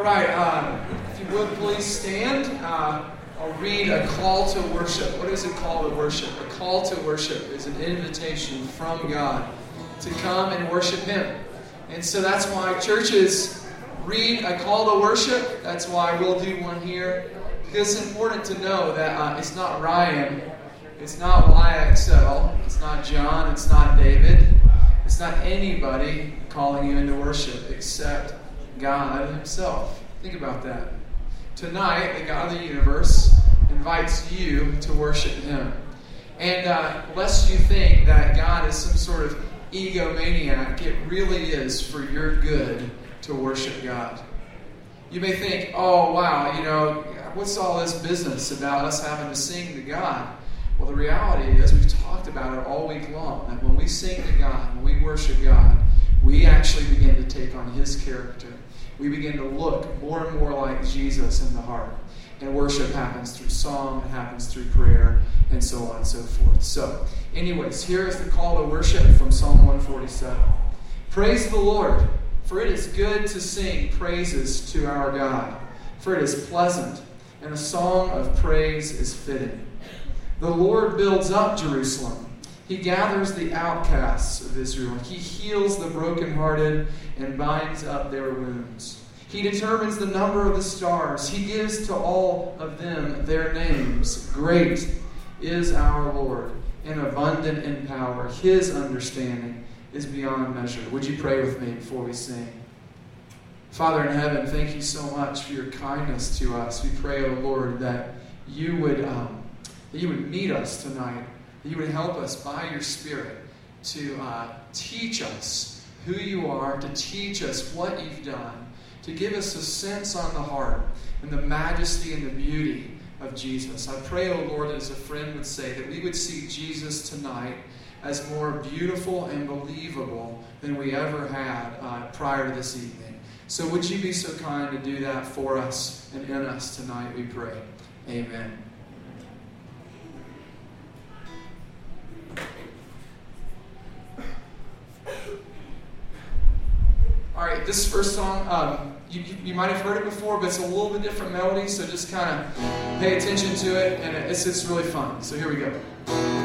All right, uh, if you would please stand. Uh, I'll read a call to worship. What is a call to worship? A call to worship is an invitation from God to come and worship Him. And so that's why churches read a call to worship. That's why we'll do one here. Because it's important to know that uh, it's not Ryan, it's not YXL, it's not John, it's not David, it's not anybody calling you into worship except God Himself. Think about that. Tonight, the God of the universe invites you to worship Him. And uh, lest you think that God is some sort of egomaniac, it really is for your good to worship God. You may think, oh, wow, you know, what's all this business about us having to sing to God? Well, the reality is, we've talked about it all week long, that when we sing to God, when we worship God, we actually begin to take on His character we begin to look more and more like Jesus in the heart. And worship happens through song, it happens through prayer, and so on and so forth. So, anyways, here is the call to worship from Psalm 147. Praise the Lord, for it is good to sing praises to our God, for it is pleasant, and a song of praise is fitting. The Lord builds up Jerusalem. He gathers the outcasts of Israel. He heals the brokenhearted and binds up their wounds. He determines the number of the stars. He gives to all of them their names. Great is our Lord and abundant in power. His understanding is beyond measure. Would you pray with me before we sing? Father in heaven, thank you so much for your kindness to us. We pray, O oh Lord, that you would um, that you would meet us tonight. That you would help us by your Spirit to uh, teach us who you are, to teach us what you've done, to give us a sense on the heart and the majesty and the beauty of Jesus. I pray, O oh Lord, as a friend would say, that we would see Jesus tonight as more beautiful and believable than we ever had uh, prior to this evening. So would you be so kind to do that for us and in us tonight, we pray. Amen. This first song, um, you, you might have heard it before, but it's a little bit different melody, so just kind of pay attention to it, and it's, it's really fun. So here we go.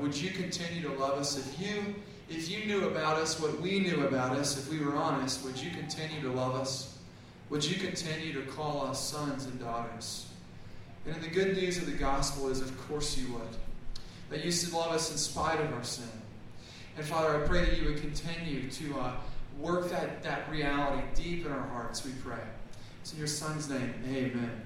Would you continue to love us if you if you knew about us what we knew about us, if we were honest, would you continue to love us? Would you continue to call us sons and daughters? And the good news of the gospel is, of course, you would. That you still love us in spite of our sin. And Father, I pray that you would continue to uh, work that, that reality deep in our hearts, we pray. It's in your Son's name, amen.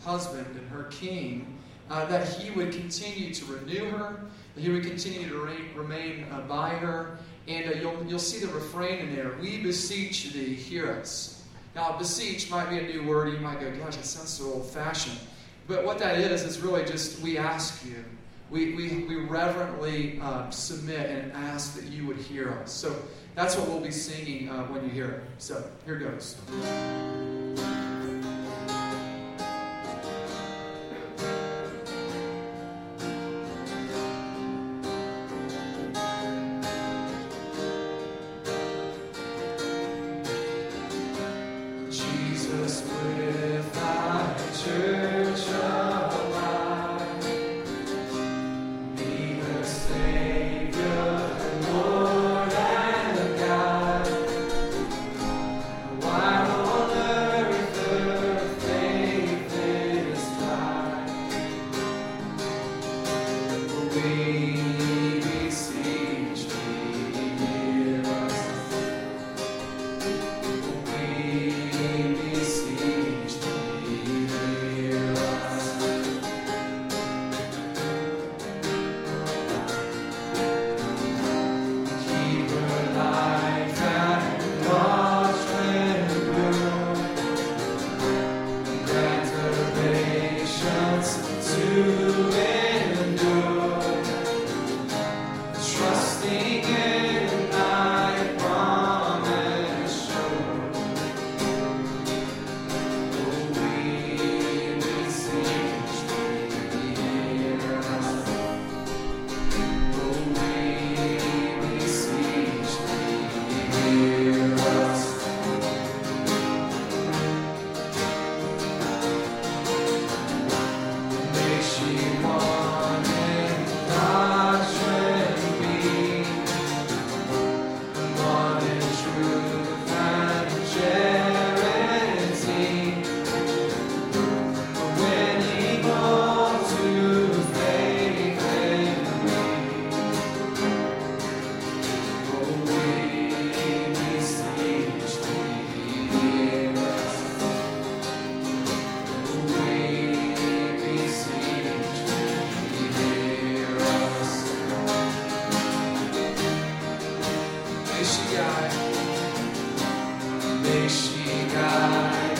Husband and her king, uh, that he would continue to renew her, that he would continue to re- remain uh, by her. And uh, you'll, you'll see the refrain in there We beseech thee, hear us. Now, beseech might be a new word. You might go, gosh, that sounds so old fashioned. But what that is, is really just we ask you. We, we, we reverently uh, submit and ask that you would hear us. So that's what we'll be singing uh, when you hear it. So here goes. sky, may she guide.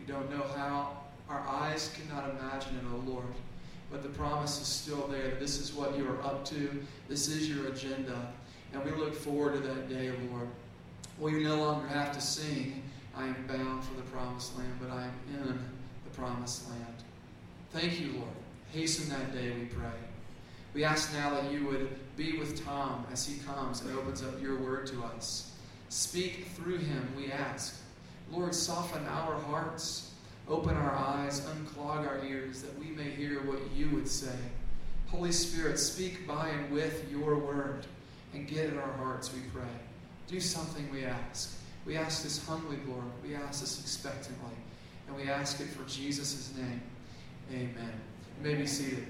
We don't know how. Our eyes cannot imagine it, O oh Lord. But the promise is still there that this is what you are up to. This is your agenda. And we look forward to that day, Lord. We no longer have to sing, I am bound for the promised land, but I am in the promised land. Thank you, Lord. Hasten that day, we pray. We ask now that you would be with Tom as he comes and opens up your word to us. Speak through him, we ask. Lord, soften our hearts, open our eyes, unclog our ears, that we may hear what you would say. Holy Spirit, speak by and with your word and get in our hearts, we pray. Do something, we ask. We ask this humbly, Lord. We ask this expectantly. And we ask it for Jesus' name. Amen. You may be seated.